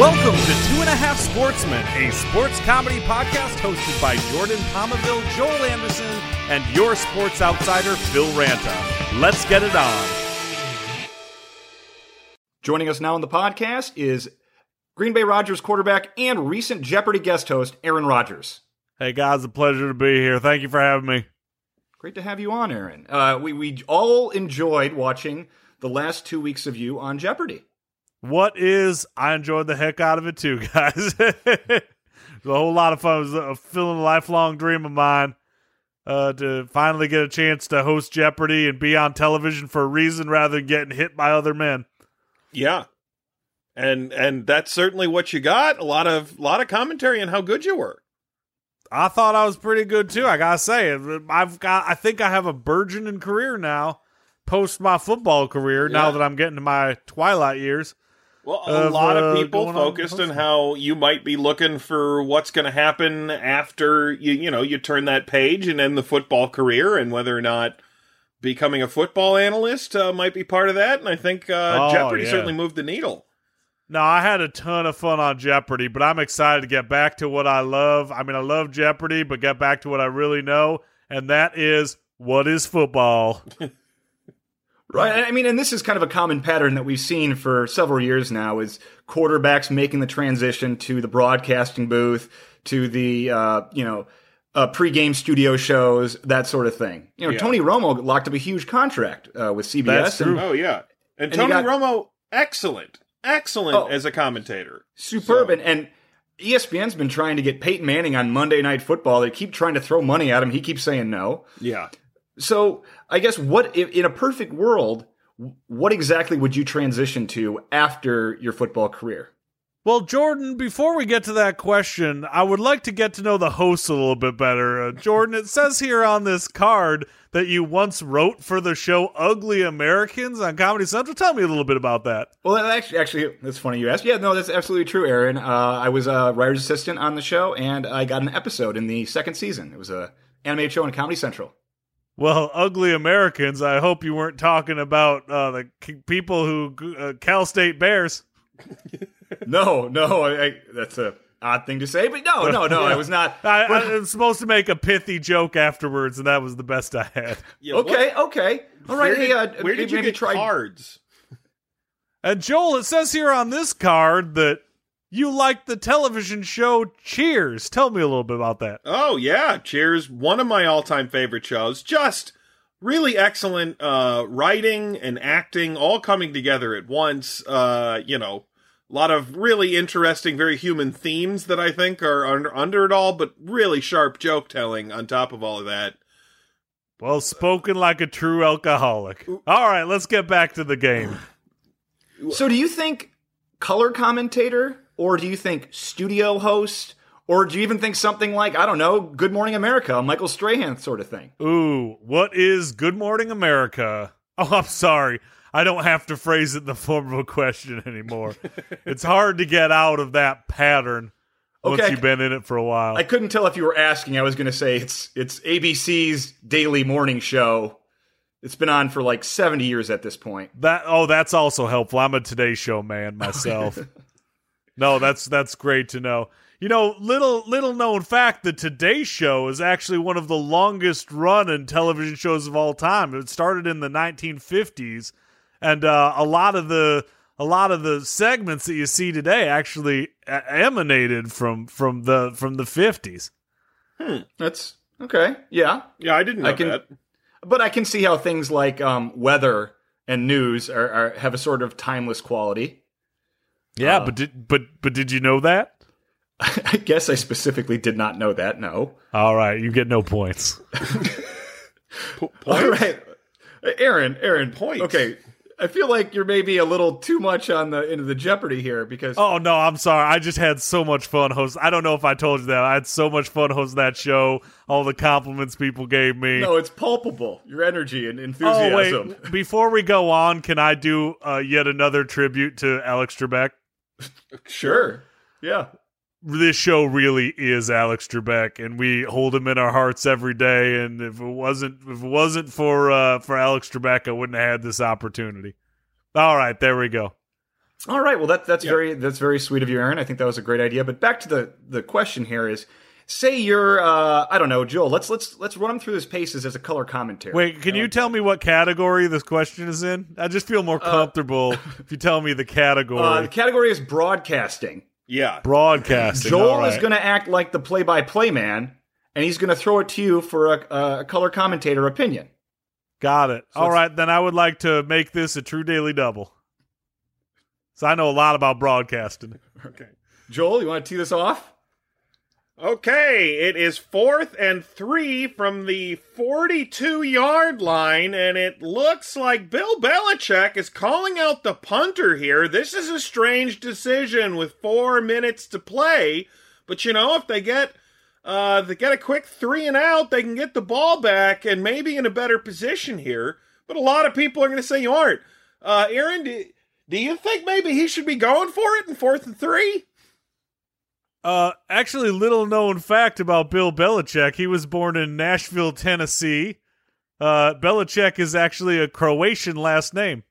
Welcome to Two and a Half Sportsmen, a sports comedy podcast hosted by Jordan Palmaville, Joel Anderson, and your sports outsider, Phil Ranta. Let's get it on. Joining us now on the podcast is Green Bay Rodgers quarterback and recent Jeopardy guest host, Aaron Rodgers. Hey guys, a pleasure to be here. Thank you for having me. Great to have you on, Aaron. Uh, we, we all enjoyed watching the last two weeks of you on Jeopardy. What is? I enjoyed the heck out of it too, guys. it was a whole lot of fun. It was a feeling a lifelong dream of mine uh, to finally get a chance to host Jeopardy and be on television for a reason rather than getting hit by other men. Yeah. And and that's certainly what you got. A lot of lot of commentary on how good you were. I thought I was pretty good too. I gotta say, I've got. I think I have a burgeoning career now, post my football career. Now that I'm getting to my twilight years. Well, a Of, lot uh, of people going on focused on hosting. how you might be looking for what's going to happen after you you know you turn that page and end the football career, and whether or not becoming a football analyst uh, might be part of that. And I think uh, Oh, Jeopardy yeah. certainly moved the needle. No, I had a ton of fun on Jeopardy, but I'm excited to get back to what I love. I mean, I love Jeopardy, but get back to what I really know, and that is what is football. Right. I mean, and this is kind of a common pattern that we've seen for several years now is quarterbacks making the transition to the broadcasting booth, to the, uh, you know, uh, pregame studio shows, that sort of thing. You know, Yeah. Tony Romo locked up a huge contract uh, with CBS. That's and true. Oh yeah, and, And Tony got- Romo, excellent, excellent Oh. as a commentator. Superb. So- And, and ESPN's been trying to get Peyton Manning on Monday Night Football. They keep trying to throw money at him. He keeps saying no. Yeah. So I guess what in a perfect world, what exactly would you transition to after your football career? Well, Jordan, before we get to that question, I would like to get to know the host a little bit better. Uh, Jordan, it says here on this card that you once wrote for the show Ugly Americans on Comedy Central. Tell me a little bit about that. Well, actually, actually, that's funny you asked. Yeah, no, that's absolutely true, Aaron. Uh, I was a writer's assistant on the show, and I got an episode in the second season. It was a animated show on Comedy Central. Well, ugly Americans. I hope you weren't talking about uh, the k- people who uh, Cal State Bears. No, no, I, I, that's a odd thing to say, but no, no, no, I was not. I, I was supposed to make a pithy joke afterwards, and that was the best I had. yeah okay, okay, all right. Where hey, did, uh, where did you get try cards? And Joel, it says here on this card that you like the television show Cheers. Tell me a little bit about that. Oh yeah, Cheers, one of my all-time favorite shows. Just really excellent uh writing and acting all coming together at once. Uh, you know, a lot of really interesting, very human themes that I think are under, under it all, but really sharp joke telling on top of all of that. Well, spoken like a true alcoholic. All right, let's get back to the game. So, do you think color commentator, or do you think studio host, or do you even think something like I don't know, Good Morning America, Michael Strahan sort of thing? Ooh, what is Good Morning America? Oh, I'm sorry. I don't have to phrase it in the form of a question anymore. it's hard to get out of that pattern once Okay. you've been in it for a while. I couldn't tell if you were asking. I was going to say it's it's ABC's daily morning show. It's been on for like seventy years at this point. That oh, that's also helpful. I'm a Today Show man myself. No, that's that's great to know. You know, little little known fact: the Today Show is actually one of the longest run running television shows of all time. It started in the 1950s, and uh, a lot of the a lot of the segments that you see today actually emanated from from the from the 50s. That's okay. Yeah, Yeah, I didn't know I can- that. but I can see how things like um, weather and news are, are have a sort of timeless quality. Yeah, Uh, but did but but did you know that? I guess I specifically did not know that. No. All right, you get no points. All right, Aaron. Aaron. Points. Okay. I feel like you're maybe a little too much on the into the Jeopardy here because Oh no, I'm sorry. I just had so much fun host. I don't know if I told you that. I had so much fun hosting that show. All the compliments people gave me. no, it's palpable. Your energy and oh enthusiasm. wait, before we go on, can I do uh, yet another tribute to Alex Trebek? Sure. Yeah. This show really is Alex Trebek, and we hold him in our hearts every day. And if it wasn't if it wasn't for uh, for Alex Trebek, I wouldn't have had this opportunity. All right, there we go. All right. Well, that that's very that's very sweet of you, Aaron. I think that was a great idea. But back to the the question here is, say you're uh, I don't know, Joel. Let's let's let's run them through his paces as a color commentary. Wait, can you tell me what category this question is in? I just feel more comfortable if you tell me the category. Uh, the category is broadcasting. Yeah. Broadcasting. Joel all is going to act like the play-by-play man, and he's going to throw it to you for a, a color commentator opinion. Got it. All it's- right, then I would like to make this a true daily double. So I know a lot about broadcasting. Okay. Joel, you want to tee this off? Okay, it is fourth and three from the 42 yard line, and it looks like Bill Belichick is calling out the punter here. This is a strange decision with four minutes to play, but you know, if they get uh, they get a quick three and out, they can get the ball back and maybe in a better position here. But a lot of people are going to say you aren't. Uh, Aaron, do, do you think maybe he should be going for it in fourth and three? Uh, actually, little known fact about Bill Belichick: he was born in Nashville, Tennessee. Uh, Belichick is actually a Croatian last name.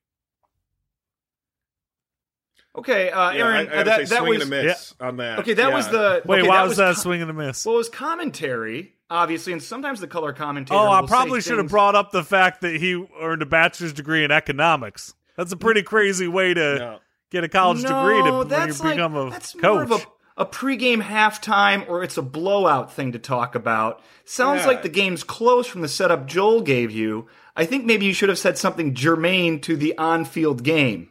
Okay, uh, Yeah, Aaron, I, I would that, say that swing was and a miss on that. okay. That Yeah. was the Wait, okay, why that was that co- swing and a miss? Well, it was commentary, obviously, and sometimes the color commentator. oh, I probably say should have brought up the fact that he earned a bachelor's degree in economics. That's a pretty crazy way to No. get a college no, degree to when you that's become like, a that's coach. more of a, a pregame halftime or it's a blowout thing to talk about. Sounds Yeah. like the game's close from the setup Joel gave you. I think maybe you should have said something germane to the on-field game.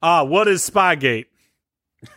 ah, what is Spygate?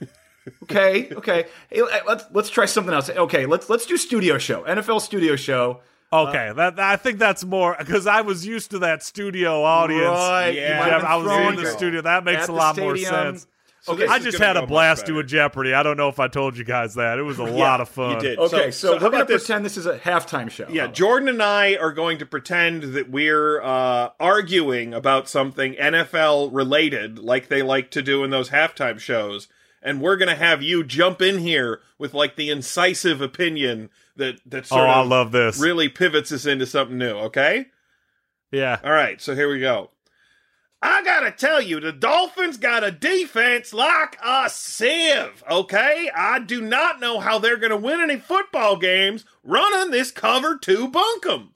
Okay, okay. Hey, let's let's try something else. Okay, let's let's do studio show. NFL studio show. Okay, that I think that's more because I was used to that studio audience. Right. Yeah, might have Yeah, been I was in the studio. That makes at a the lot more sense. So Okay, I just had a blast doing Jeopardy. I don't know if I told you guys that. It was a lot of fun. You did. Okay, so, so how we're gonna about this? pretend this is a halftime show. Yeah, Jordan and I are going to pretend that we're uh, arguing about something NFL related, like they like to do in those halftime shows, and we're going to have you jump in here with like the incisive opinion that that Oh, sort I love this. really pivots us into something new. Okay. Yeah. All right, so here we go. I gotta tell you, the Dolphins got a defense like a sieve, okay? I do not know how they're gonna win any football games running this cover two bunkum.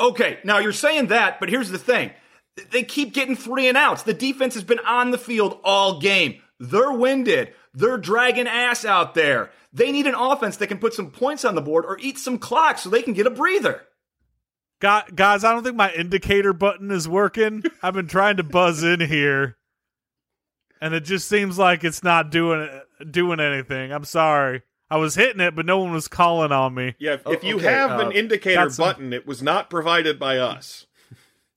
Okay, now you're saying that, but here's the thing. They keep getting three and outs. The defense has been on the field all game. They're winded. They're dragging ass out there. They need an offense that can put some points on the board or eat some clock so they can get a breather. Gu- Guys, I don't think my indicator button is working. I've been trying to buzz in here, and it just seems like it's not doing doing anything. I'm sorry. I was hitting it, but no one was calling on me. Yeah, if, Oh, if you okay, have uh, an indicator got some- button, it was not provided by us.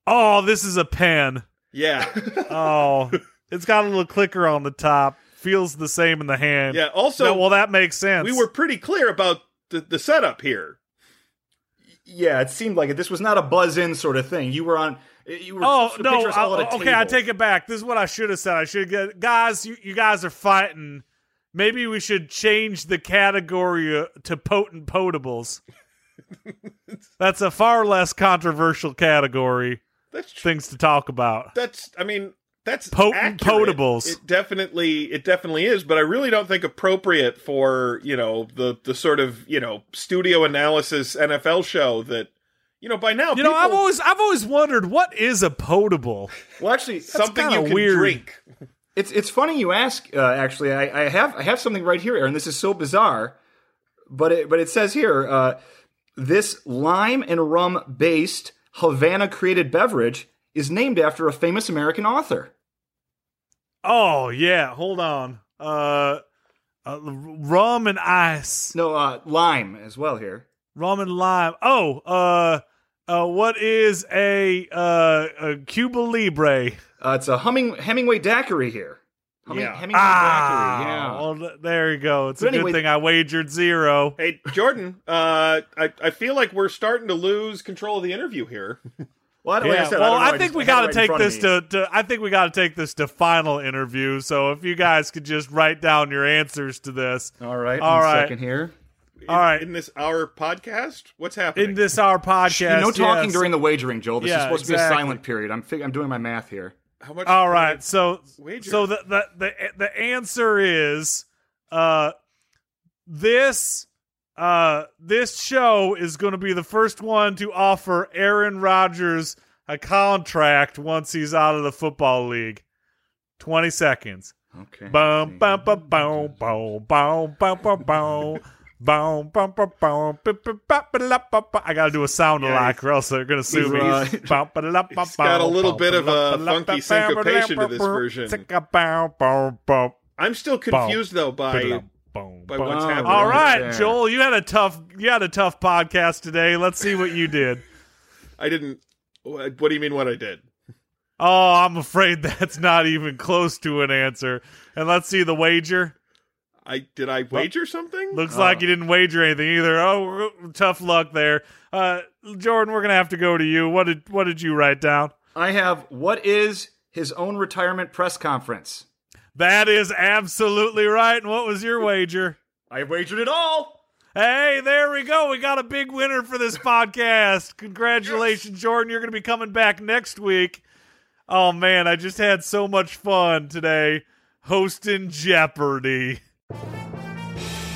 Oh, this is a pen. Yeah. Oh, it's got a little clicker on the top. Feels the same in the hand. Yeah, also, No, well, that makes sense. we were pretty clear about the, the setup here. Yeah, it seemed like it. This was not a buzz in sort of thing. You were on. You were. Oh no! all I- at a okay, I take it back. This is what I should have said. I should get guys. You, you guys are fighting. Maybe we should change the category uh, to potent potables. That's a far less controversial category. That's true. Things to talk about. That's, I mean, that's Potent accurate. potables. It definitely, it definitely is, but I really don't think appropriate for you know the the sort of you know studio analysis NFL show that you know by now You know, I've always I've always wondered what is a potable. Well, actually, something you can weird. drink. It's it's funny you ask. Uh, actually, I, I have I have something right here, Aaron. This is so bizarre, but it, but it says here uh, this lime and rum based Havana created beverage is named after a famous American author. Oh yeah, hold on. Uh, uh rum and ice. No, uh, lime as well here. Rum and lime. Oh, uh, uh, what is a uh a Cuba Libre? Uh, it's a humming Hemingway daiquiri here. Humming, Yeah. Hemingway Ah, daiquiri. Yeah. well, th- there you go. It's But a anyway- good thing I wagered zero. Hey Jordan, uh, I I feel like we're starting to lose control of the interview here. Well, like I Yeah, said, well, don't know, I, think we got to take this to, to. I think we got to take this to final interview. So if you guys could just write down your answers to this All right. All one right. second here. All right. in this our podcast, what's happening? in this our podcast. no talking yes. during the wagering, Joel. This Yeah, is supposed to be a silent period. I'm fig- I'm doing my math here. How much? All right, so Wager. so the, the the the answer is uh this uh this show is going to be the first one to offer Aaron Rodgers a contract once he's out of the football league. 20 seconds. Okay. Boom boom boom boom boom boom boom. Boom. I gotta do a sound alike, or else they're gonna sue me. Right. Bum, ba, da, bum, It's got a little bit of a funky syncopation to this version. I'm still confused though by by bum. what's Oh, happening. All right, there. Joel, you had a tough you had a tough podcast today. Let's see what you did. I didn't. What what do you mean? What I did? Oh, I'm afraid that's not even close to an answer. And let's see the wager. I did I wager something? Looks Oh. like you didn't wager anything either. Oh, tough luck there. Uh, Jordan, we're gonna have to go to you. What did what did you write down? I have what is his own retirement press conference? That is absolutely right. And what was your wager? I wagered it all. Hey, there we go. We got a big winner for this podcast. Congratulations, Jordan. You're going to be coming back next week. Oh, man. I just had so much fun today hosting Jeopardy.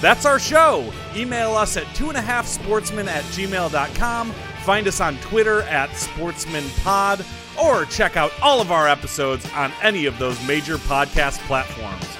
That's our show. Email us at two and a half sportsmen at gmail.com. Find us on Twitter at sportsmanpod or check out all of our episodes on any of those major podcast platforms.